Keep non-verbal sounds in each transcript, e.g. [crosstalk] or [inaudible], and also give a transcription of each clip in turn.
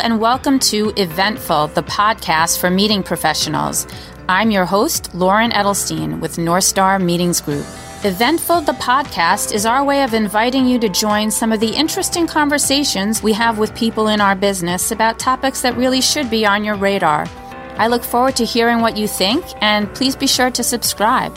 And welcome to Eventful, the podcast for meeting professionals. I'm your host, Lauren Edelstein with Northstar Meetings Group. Eventful, the podcast, is our way of inviting you to join some of the interesting conversations we have with people in our business about topics that really should be on your radar. I look forward to hearing what you think, and please be sure to subscribe.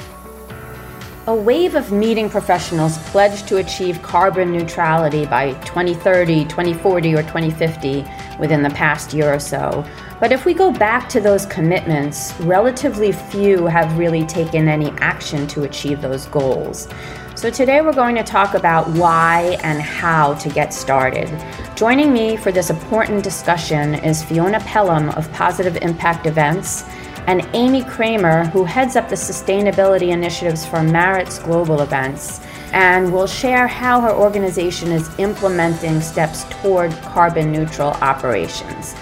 A wave of meeting professionals pledged to achieve carbon neutrality by 2030, 2040, or 2050 within the past year or so. But if we go back to those commitments, relatively few have really taken any action to achieve those goals. So today we're going to talk about why and how to get started. Joining me for this important discussion is Fiona Pelham of Positive Impact Events and Amy Kramer, who heads up the sustainability initiatives for Maritz Global Events, and will share how her organization is implementing steps toward carbon neutral operations.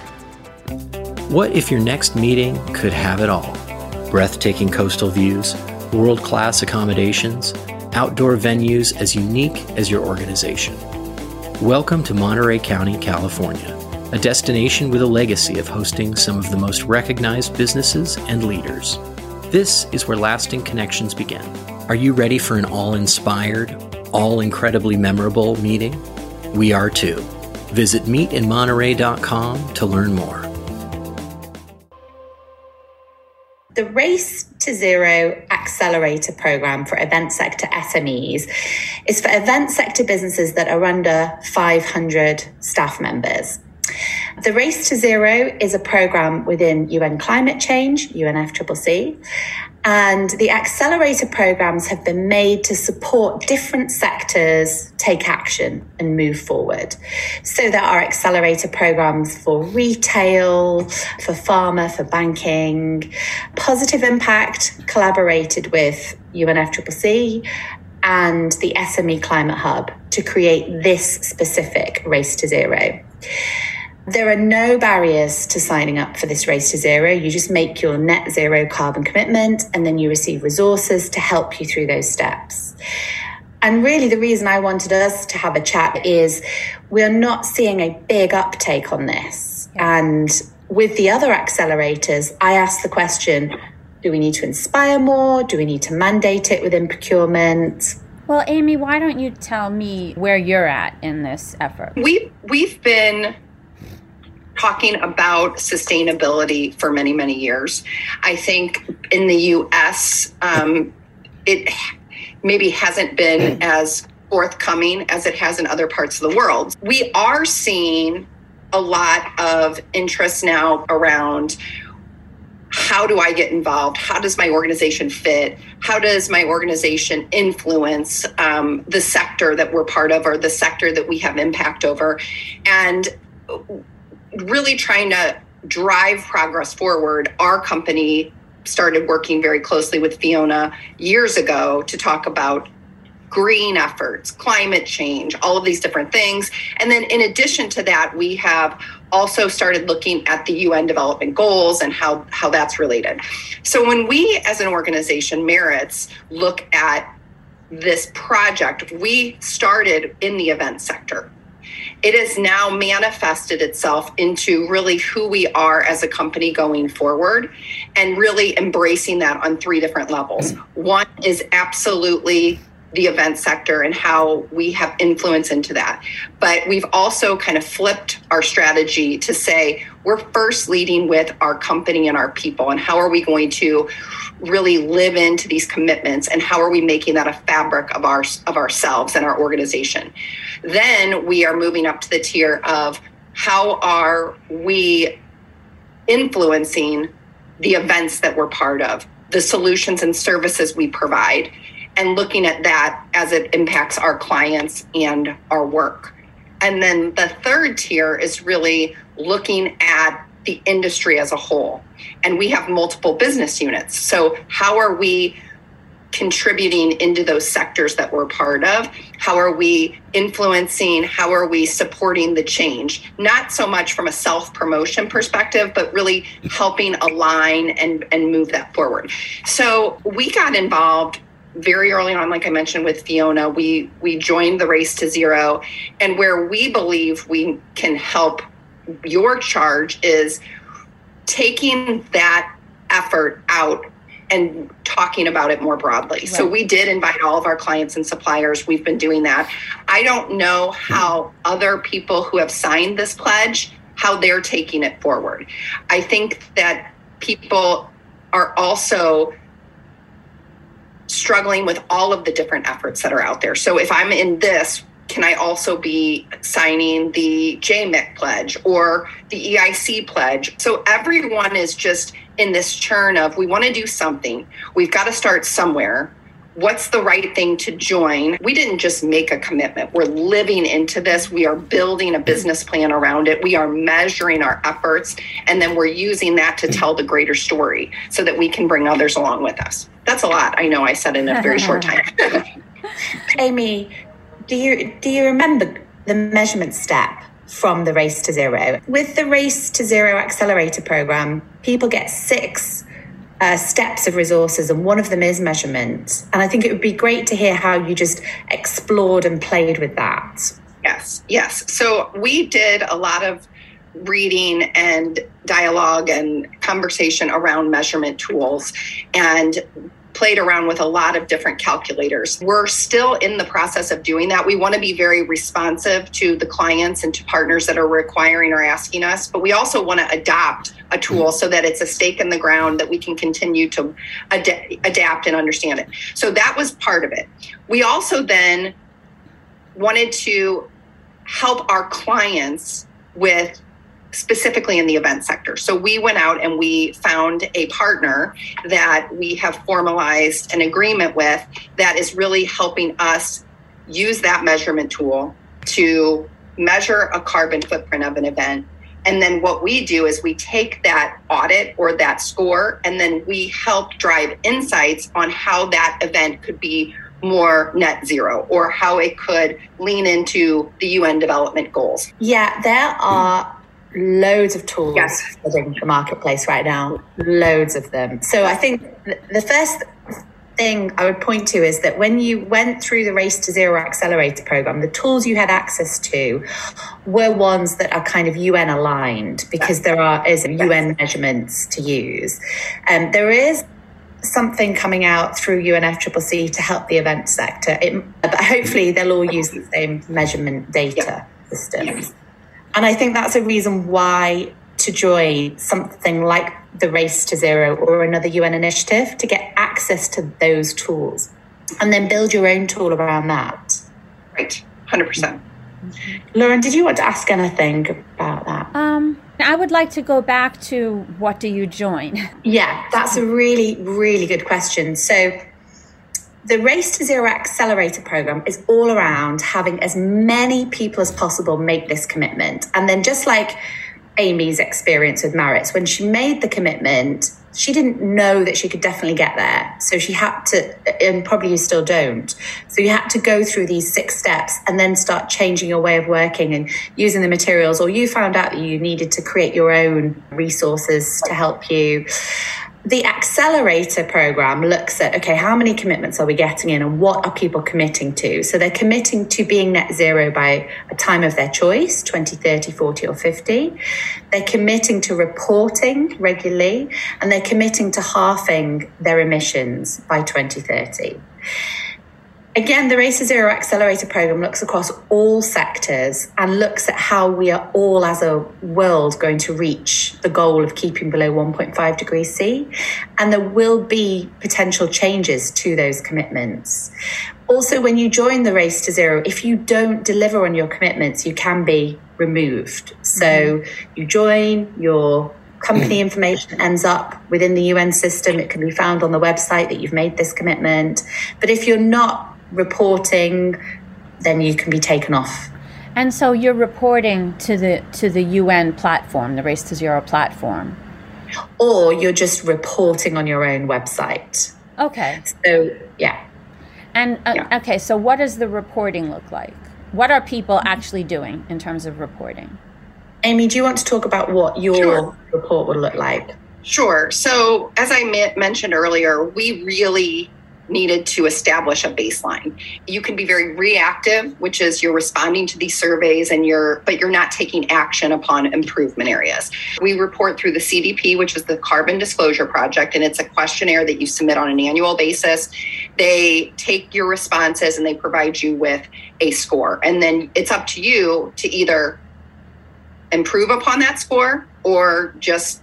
What if your next meeting could have it all? Breathtaking coastal views, world class accommodations, outdoor venues as unique as your organization. Welcome to Monterey County, California a destination with a legacy of hosting some of the most recognized businesses and leaders. This is where lasting connections begin. Are you ready for an all inspired, all incredibly memorable meeting? We are too. Visit meetinmonterey.com to learn more. The Race to Zero Accelerator program for event sector SMEs is for event sector businesses that are under 500 staff members. The Race to Zero is a program within UN Climate Change, UNFCCC, and the accelerator programs have been made to support different sectors take action and move forward. So there are accelerator programs for retail, for pharma, for banking. Positive Impact collaborated with UNFCCC and the SME Climate Hub to create this specific Race to Zero. There are no barriers to signing up for this race to zero. You just make your net zero carbon commitment and then you receive resources to help you through those steps. And really, the reason I wanted us to have a chat is we're not seeing a big uptake on this. And with the other accelerators, I asked the question do we need to inspire more? Do we need to mandate it within procurement? Well, Amy, why don't you tell me where you're at in this effort? We we've been talking about sustainability for many, many years. I think in the US, um, it maybe hasn't been as forthcoming as it has in other parts of the world. We are seeing a lot of interest now around how do I get involved? How does my organization fit? How does my organization influence um, the sector that we're part of or the sector that we have impact over? And really trying to drive progress forward, our company started working very closely with Fiona years ago to talk about green efforts, climate change, all of these different things. And then in addition to that, we have also started looking at the UN development goals and how, how that's related. So when we as an organization, Maritz, look at this project, we started in the event sector it has now manifested itself into really who we are as a company going forward and really embracing that on three different levels. One is absolutely the event sector and how we have influence into that. But we've also kind of flipped our strategy to say we're first leading with our company and our people and how are we going to really live into these commitments and how are we making that a fabric of our of ourselves and our organization. Then we are moving up to the tier of how are we influencing the events that we're part of, the solutions and services we provide and looking at that as it impacts our clients and our work. And then the third tier is really looking at the industry as a whole. And we have multiple business units. So, how are we contributing into those sectors that we're part of? How are we influencing? How are we supporting the change? Not so much from a self promotion perspective, but really helping align and, and move that forward. So, we got involved very early on like i mentioned with fiona we we joined the race to zero and where we believe we can help your charge is taking that effort out and talking about it more broadly. Right. So we did invite all of our clients and suppliers. We've been doing that. I don't know how other people who have signed this pledge how they're taking it forward. I think that people are also struggling with all of the different efforts that are out there. So if I'm in this, can I also be signing the JMIC pledge or the EIC pledge? So everyone is just in this churn of we want to do something. We've got to start somewhere. What's the right thing to join? We didn't just make a commitment. We're living into this. We are building a business plan around it. We are measuring our efforts, and then we're using that to tell the greater story so that we can bring others along with us. That's a lot. I know I said in a very [laughs] short time. [laughs] Amy, do you do you remember the measurement step from the Race to Zero? With the Race to Zero Accelerator program, people get six uh, steps of resources, and one of them is measurement. And I think it would be great to hear how you just explored and played with that. Yes, yes. So we did a lot of reading and dialogue and conversation around measurement tools. And played around with a lot of different calculators. We're still in the process of doing that. We want to be very responsive to the clients and to partners that are requiring or asking us, but we also want to adopt a tool so that it's a stake in the ground that we can continue to ad- adapt and understand it. So that was part of it. We also then wanted to help our clients with specifically in the event sector. So we went out and we found a partner that we have formalized an agreement with that is really helping us use that measurement tool to measure a carbon footprint of an event. And then what we do is we take that audit or that score and then we help drive insights on how that event could be more net zero or how it could lean into the UN development goals. Yeah, there are loads of tools yes. in the marketplace right now, loads of them. So I think the first thing I would point to is that when you went through the Race to Zero Accelerator program, the tools you had access to were ones that are kind of UN aligned because there are is UN measurements to use. And um, there is something coming out through UNFCCC to help the event sector. It, but hopefully they'll all use the same measurement data systems. And I think that's a reason why to join something like the Race to Zero or another UN initiative to get access to those tools and then build your own tool around that. Right, 100%. Lauren, did you want to ask anything about that? Um, I would like to go back to what do you join? Yeah, that's a really, really good question. So, the Race to Zero Accelerator program is all around having as many people as possible make this commitment. And then, just like Amy's experience with Maritz, when she made the commitment, she didn't know that she could definitely get there. So she had to, and probably you still don't. So you had to go through these six steps and then start changing your way of working and using the materials, or you found out that you needed to create your own resources to help you the accelerator program looks at okay how many commitments are we getting in and what are people committing to? So they're committing to being net zero by a time of their choice 20 30 40 or 50 they're committing to reporting regularly and they're committing to halving their emissions by 2030 Again, the Race to Zero Accelerator program looks across all sectors and looks at how we are all as a world going to reach the goal of keeping below 1.5 degrees C. And there will be potential changes to those commitments. Also, when you join the Race to Zero, if you don't deliver on your commitments, you can be removed. So mm-hmm. you join, your company information ends up within the UN system. It can be found on the website that you've made this commitment. But if you're not reporting, then you can be taken off. And so you're reporting to the to the UN platform, the Race to Zero platform. Or you're just reporting on your own website. Okay. So, yeah. And uh, yeah. okay, so what does the reporting look like? What are people actually doing in terms of reporting? Amy, do you want to talk about what your sure. report would look like? Sure. So, as I mentioned earlier, we really needed to establish a baseline. You can be very reactive, which is you're responding to these surveys and you're but you're not taking action upon improvement areas. We report through the CDP, which is the Carbon Disclosure Project, and it's a questionnaire that you submit on an annual basis. They take your responses and they provide you with a score. And then it's up to you to either improve upon that score or just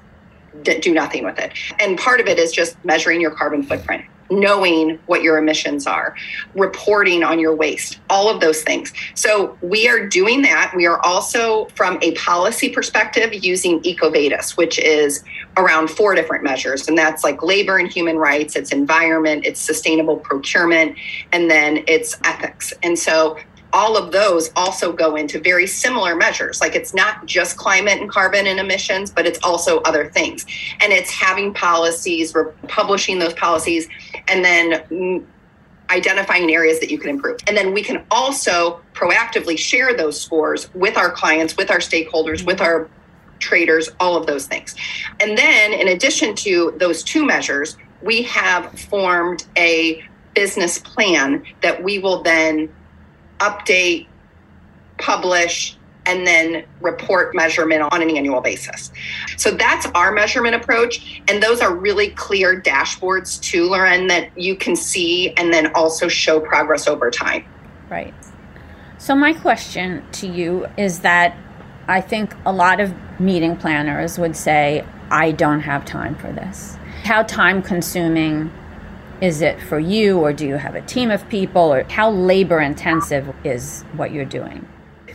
do nothing with it. And part of it is just measuring your carbon footprint knowing what your emissions are, reporting on your waste, all of those things. So we are doing that. We are also, from a policy perspective, using EcoVadis, which is around four different measures. And that's like labor and human rights, it's environment, it's sustainable procurement, and then it's ethics. And so all of those also go into very similar measures. Like it's not just climate and carbon and emissions, but it's also other things. And it's having policies, we're publishing those policies, and then identifying areas that you can improve. And then we can also proactively share those scores with our clients, with our stakeholders, with our traders, all of those things. And then in addition to those two measures, we have formed a business plan that we will then update, publish, and then report measurement on an annual basis. So that's our measurement approach. And those are really clear dashboards too, Lauren, that you can see and then also show progress over time. Right. So, my question to you is that I think a lot of meeting planners would say, I don't have time for this. How time consuming is it for you, or do you have a team of people, or how labor intensive is what you're doing?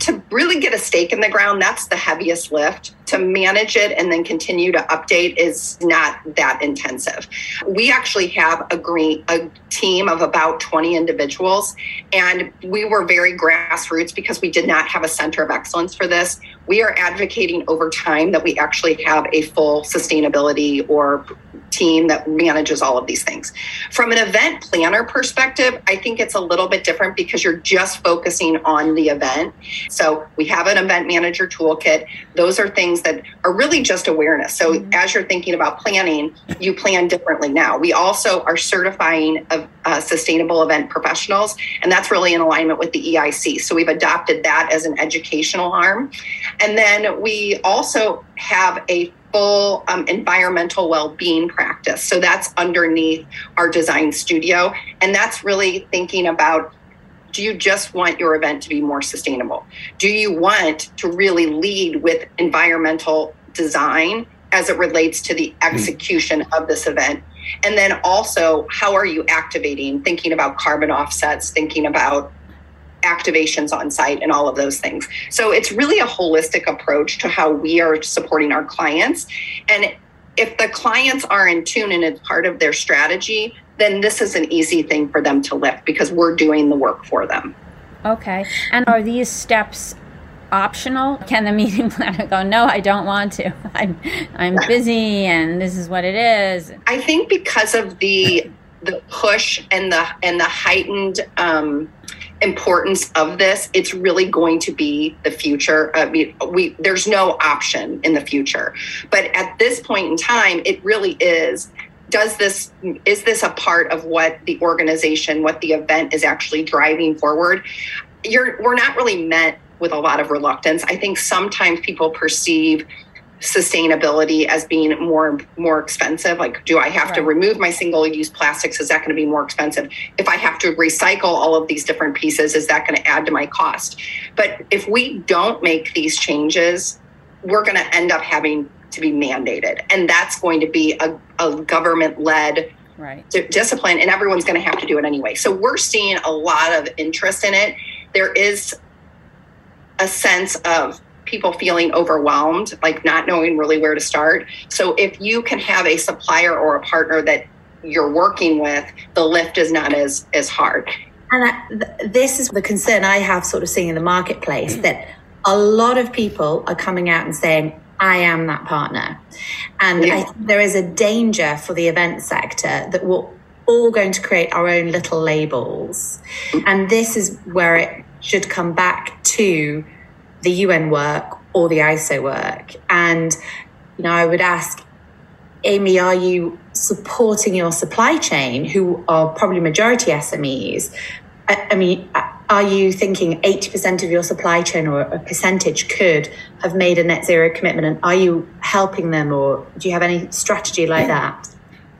To really get a stake in the ground, that's the heaviest lift. To manage it and then continue to update is not that intensive. We actually have a green a team of about 20 individuals, and we were very grassroots because we did not have a center of excellence for this. We are advocating over time that we actually have a full sustainability or team that manages all of these things. From an event planner perspective, I think it's a little bit different because you're just focusing on the event. So we have an event manager toolkit. Those are things that are really just awareness. So mm-hmm. as you're thinking about planning, you plan differently now. We also are certifying a sustainable event professionals, and that's really in alignment with the EIC. So we've adopted that as an educational arm. And then we also have a full um, environmental well-being practice so that's underneath our design studio and that's really thinking about do you just want your event to be more sustainable do you want to really lead with environmental design as it relates to the hmm. execution of this event and then also how are you activating thinking about carbon offsets thinking about activations on site and all of those things. So it's really a holistic approach to how we are supporting our clients. And if the clients are in tune and it's part of their strategy, then this is an easy thing for them to lift because we're doing the work for them. Okay. And are these steps optional? Can the [laughs] meeting planner go, no, I don't want to. I'm I'm busy and this is what it is. I think because of the the push and the and the heightened um, importance of this, it's really going to be the future. I mean, we there's no option in the future, but at this point in time, it really is. Does this is this a part of what the organization, what the event is actually driving forward? You're we're not really met with a lot of reluctance. I think sometimes people perceive sustainability as being more more expensive like do i have right. to remove my single use plastics is that going to be more expensive if i have to recycle all of these different pieces is that going to add to my cost but if we don't make these changes we're going to end up having to be mandated and that's going to be a, a government led right. d- discipline and everyone's going to have to do it anyway so we're seeing a lot of interest in it there is a sense of people feeling overwhelmed, like not knowing really where to start. So if you can have a supplier or a partner that you're working with, the lift is not as as hard. And I, th- this is the concern I have, sort of seeing in the marketplace that a lot of people are coming out and saying, I am that partner. And yeah. I think there is a danger for the event sector that we're all going to create our own little labels. And this is where it should come back to the UN work or the ISO work. And, you know, I would ask Amy, are you supporting your supply chain, who are probably majority SMEs? I, I mean, are you thinking 80% of your supply chain or a percentage could have made a net zero commitment? And are you helping them, or do you have any strategy like that?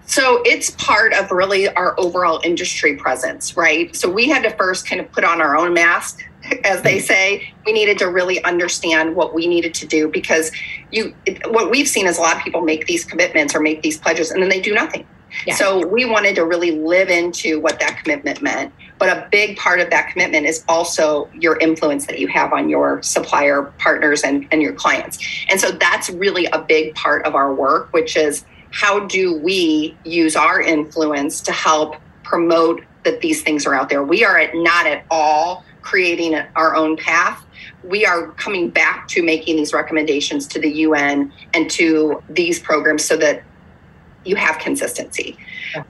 So it's part of really our overall industry presence, right? So we had to first kind of put on our own mask, as they mm-hmm. say. We needed to really understand what we needed to do because you, what we've seen is a lot of people make these commitments or make these pledges and then they do nothing. So we wanted to really live into what that commitment meant. But a big part of that commitment is also your influence that you have on your supplier partners and, and your clients. And so that's really a big part of our work, which is how do we use our influence to help promote that these things are out there? We are at, not at all creating our own path. We are coming back to making these recommendations to the UN and to these programs so that you have consistency.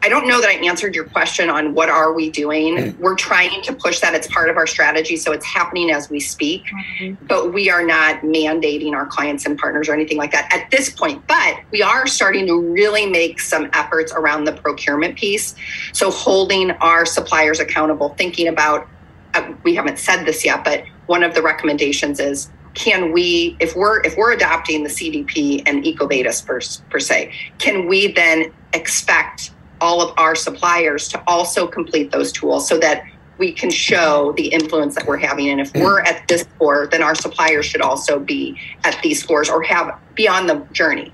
I don't know that I answered your question on what are we doing. Mm-hmm. We're trying to push that. It's part of our strategy, so it's happening as we speak. Mm-hmm. But we are not mandating our clients and partners or anything like that at this point. But we are starting to really make some efforts around the procurement piece. So holding our suppliers accountable, thinking about uh, we haven't said this yet, but one of the recommendations is can we if we're if we're adopting the cdp and ecoVadis per, per se can we then expect all of our suppliers to also complete those tools so that we can show the influence that we're having and if mm. we're at this score then our suppliers should also be at these scores or have be on the journey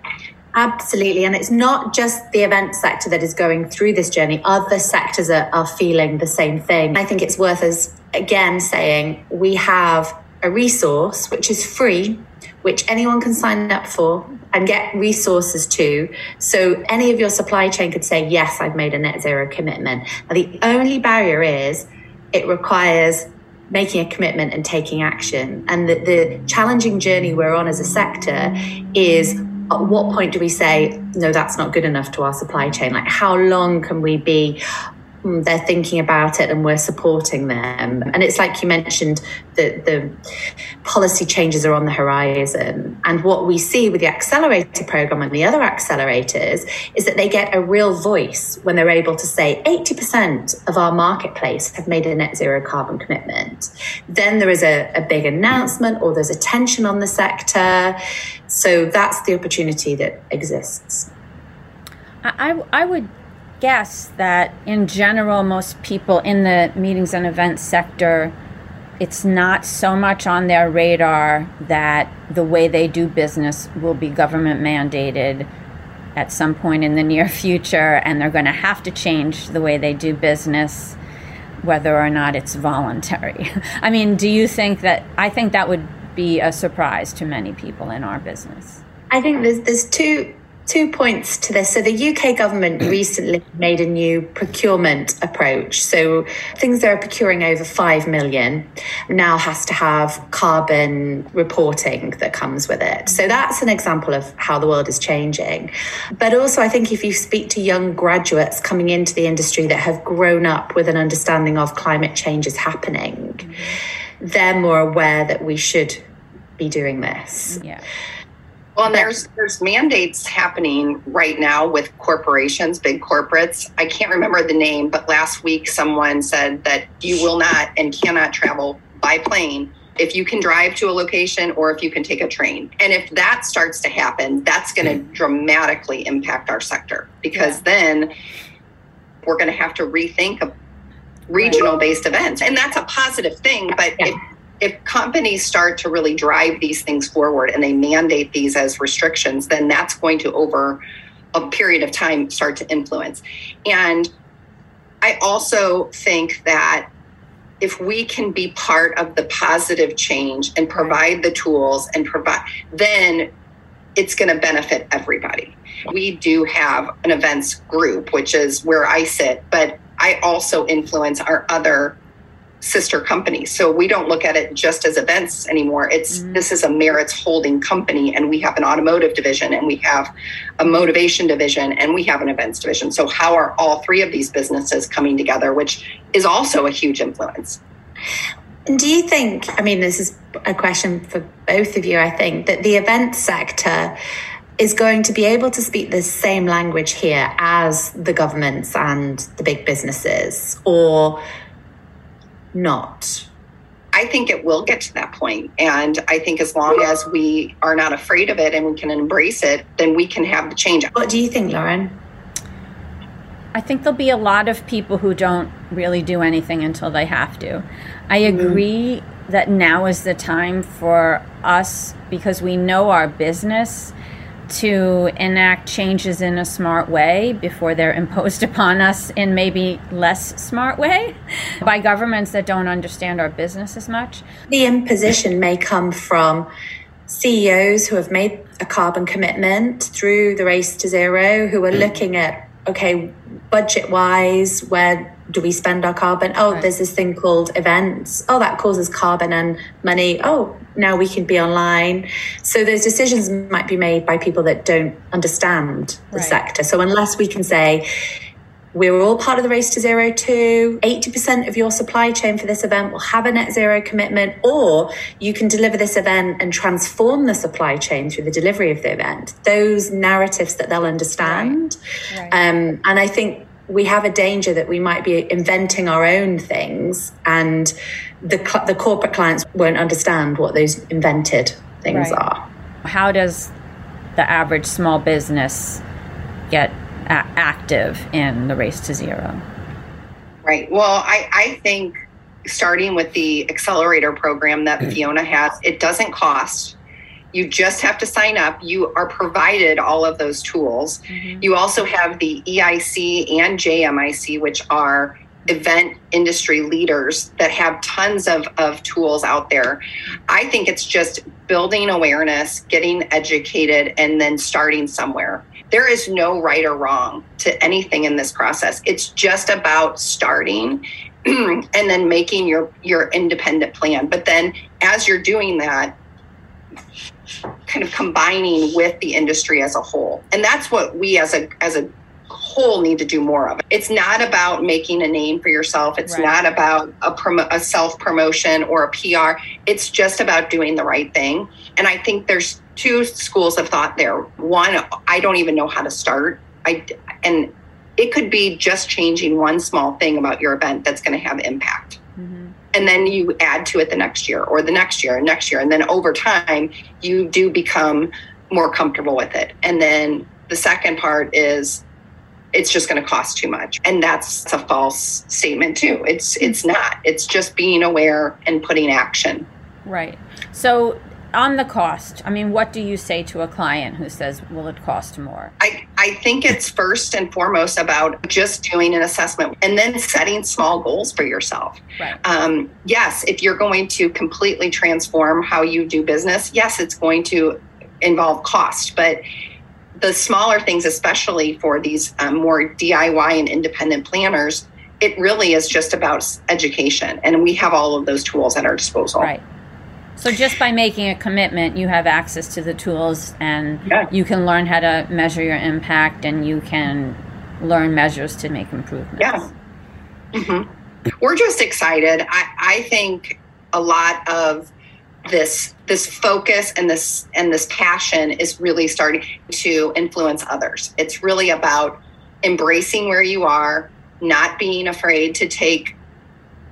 Absolutely. And it's not just the event sector that is going through this journey. Other sectors are, are feeling the same thing. I think it's worth us again saying we have a resource which is free, which anyone can sign up for and get resources to. So any of your supply chain could say, yes, I've made a net zero commitment. Now, the only barrier is it requires making a commitment and taking action. And the, the challenging journey we're on as a sector is at what point do we say, no, that's not good enough to our supply chain? Like, how long can we be Mm, they're thinking about it and we're supporting them. And it's like you mentioned, that the policy changes are on the horizon. And what we see with the accelerator program and the other accelerators is that they get a real voice when they're able to say 80% of our marketplace have made a net zero carbon commitment. Then there is a, a big announcement or there's attention on the sector. So that's the opportunity that exists. I, I would guess that in general, most people in the meetings and events sector, it's not so much on their radar that the way they do business will be government mandated at some point in the near [laughs] future, and they're going to have to change the way they do business, whether or not it's voluntary. [laughs] I mean, do you think that? I think that would be a surprise to many people in our business. I think there's there's two Two points to this. So, the UK government mm. recently made a new procurement approach. So, things that are procuring over 5 million now has to have carbon reporting that comes with it. So, that's an example of how the world is changing. But also, I think if you speak to young graduates coming into the industry that have grown up with an understanding of climate change is happening, mm. they're more aware that we should be doing this. Yeah. Well, there's there's mandates happening right now with corporations, big corporates. I can't remember the name, but last week someone said that you will not and cannot travel by plane if you can drive to a location or if you can take a train. And if that starts to happen, that's going to hmm. dramatically impact our sector because yeah. then we're going to have to rethink regional based events. And that's a positive thing, but yeah. If companies start to really drive these things forward and they mandate these as restrictions, then that's going to, over a period of time, start to influence. And I also think that if we can be part of the positive change and provide the tools and provide, then it's going to benefit everybody. We do have an events group, which is where I sit, but I also influence our other sister companies. So we don't look at it just as events anymore. It's mm-hmm. this is a Maritz holding company and we have an automotive division and we have a motivation division and we have an events division. So how are all three of these businesses coming together which is also a huge influence. Do you think I mean this is a question for both of you I think that the event sector is going to be able to speak the same language here as the governments and the big businesses or not? I think it will get to that point. And I think as long as we are not afraid of it and we can embrace it, then we can have the change. What do you think, Lauren? I think there'll be a lot of people who don't really do anything until they have to. I mm-hmm. agree mm-hmm. that now is the time for us because we know our business to enact changes in a smart way before they're [laughs] imposed upon us in maybe less smart way by governments that don't understand our business as much. The imposition may come from CEOs who have made a carbon commitment through the race to zero, who are looking at, okay, budget wise, where do we spend our carbon? Oh, right. there's this thing called events. Oh, that causes carbon and money. Oh, now we can be online. So those decisions might be made by people that don't understand the right. sector. So unless we can say, we're all part of the race to zero too. 80% of your supply chain for this event will have a net zero commitment, or you can deliver this event and transform the supply chain through the delivery of the event. Those narratives that they'll understand. Right. Right. Um, and I think we have a danger that we might be inventing our own things and the, the corporate clients won't understand what those invented things right. are. How does the average small business get a- active in the race to zero? Right. Well, I, I think starting with the accelerator program that. [clears throat] Fiona has, it doesn't cost you just have to sign up. You are provided all of those tools. Mm-hmm. You also have the EIC and JMIC, which are event industry leaders that have tons of, of tools out there. I think it's just building awareness, getting educated, and then starting somewhere. There is no right or wrong to anything in this process. It's just about starting [clears throat] and then making your your independent plan. But then as you're doing that, kind of combining with the industry as a whole. And that's what we as a as a whole need to do more of. It's not about making a name for yourself. It's right. not about a, promo- a self promotion or a PR. It's just about doing the right thing. And I think there's two schools of thought there. One, I don't even know how to start. I and it could be just changing one small thing about your event that's going to have impact. And then you add to it the next year or the next year and next year. And then over time you do become more comfortable with it. And then the second part is it's just going to cost too much. And that's a false statement too. It's it's not. It's just being aware and putting action. Right. So on the cost, I mean, what do you say to a client who says, will it cost more? I, I think it's first and foremost about just doing an assessment and then setting small goals for yourself. Right. Um, yes, if you're going to completely transform how you do business, yes, it's going to involve cost, but the smaller things, especially for these um, more DIY and independent planners, it really is just about education. And we have all of those tools at our disposal. Right. So just by making a commitment, you have access to the tools and yeah. you can learn how to measure your impact and you can learn measures to make improvements. Yeah. Mm-hmm. We're just excited. I, I think a lot of this this focus and this and this passion is really starting to influence others. It's really about embracing where you are, not being afraid to take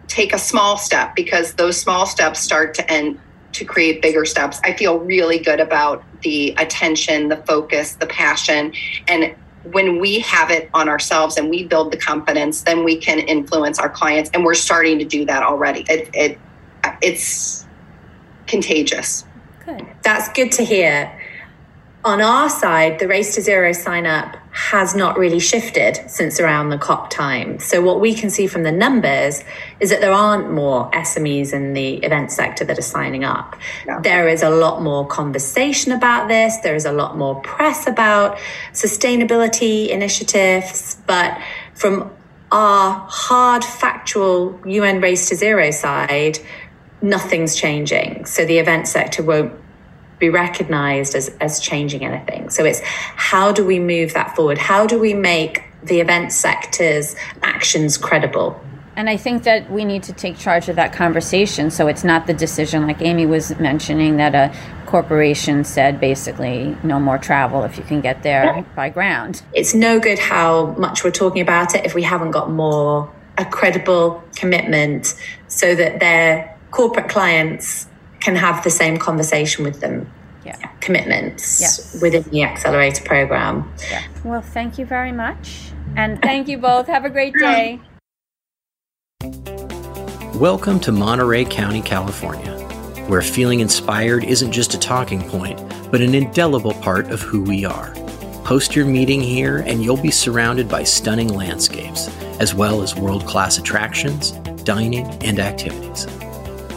take a small step because those small steps start to end to create bigger steps. I feel really good about the attention, the focus, the passion. And when we have it on ourselves and we build the confidence, then we can influence our clients. And we're starting to do that already. It, it it's contagious. Good. That's good to hear on our side, the race to zero sign up has not really shifted since around the COP time. So, what we can see from the numbers is that there aren't more SMEs in the event sector that are signing up. There is a lot more conversation about this, there is a lot more press about sustainability initiatives, but from our hard factual UN race to zero side, nothing's changing. So, the event sector won't be recognized as, as changing anything. So it's how do we move that forward? How do we make the event sector's actions credible? and I think that we need to take charge of that conversation so it's not the decision, like Amy was mentioning, that a corporation said basically no more travel if you can get there by ground. It's no good how much we're talking about it if we haven't got more, a credible commitment so that their corporate clients can have the same conversation with them. Yeah. Commitments Yes. within the accelerator program. Yeah. Well, thank you very much. And thank you both. Have a great day. Welcome to Monterey County, California, where feeling inspired isn't just a talking point, but an indelible part of who we are. Post your meeting here, and you'll be surrounded by stunning landscapes, as well as world class attractions, dining, and activities.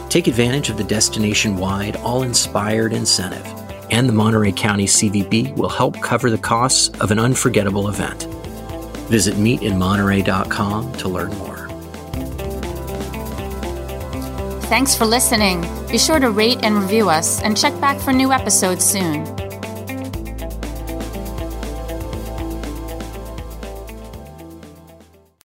Take advantage of the destination wide, all inspired incentive, and the Monterey County CVB will help cover the costs of an unforgettable event. Visit meetinmonterey.com to learn more. Thanks for listening. Be sure to rate and review us and check back for new episodes soon.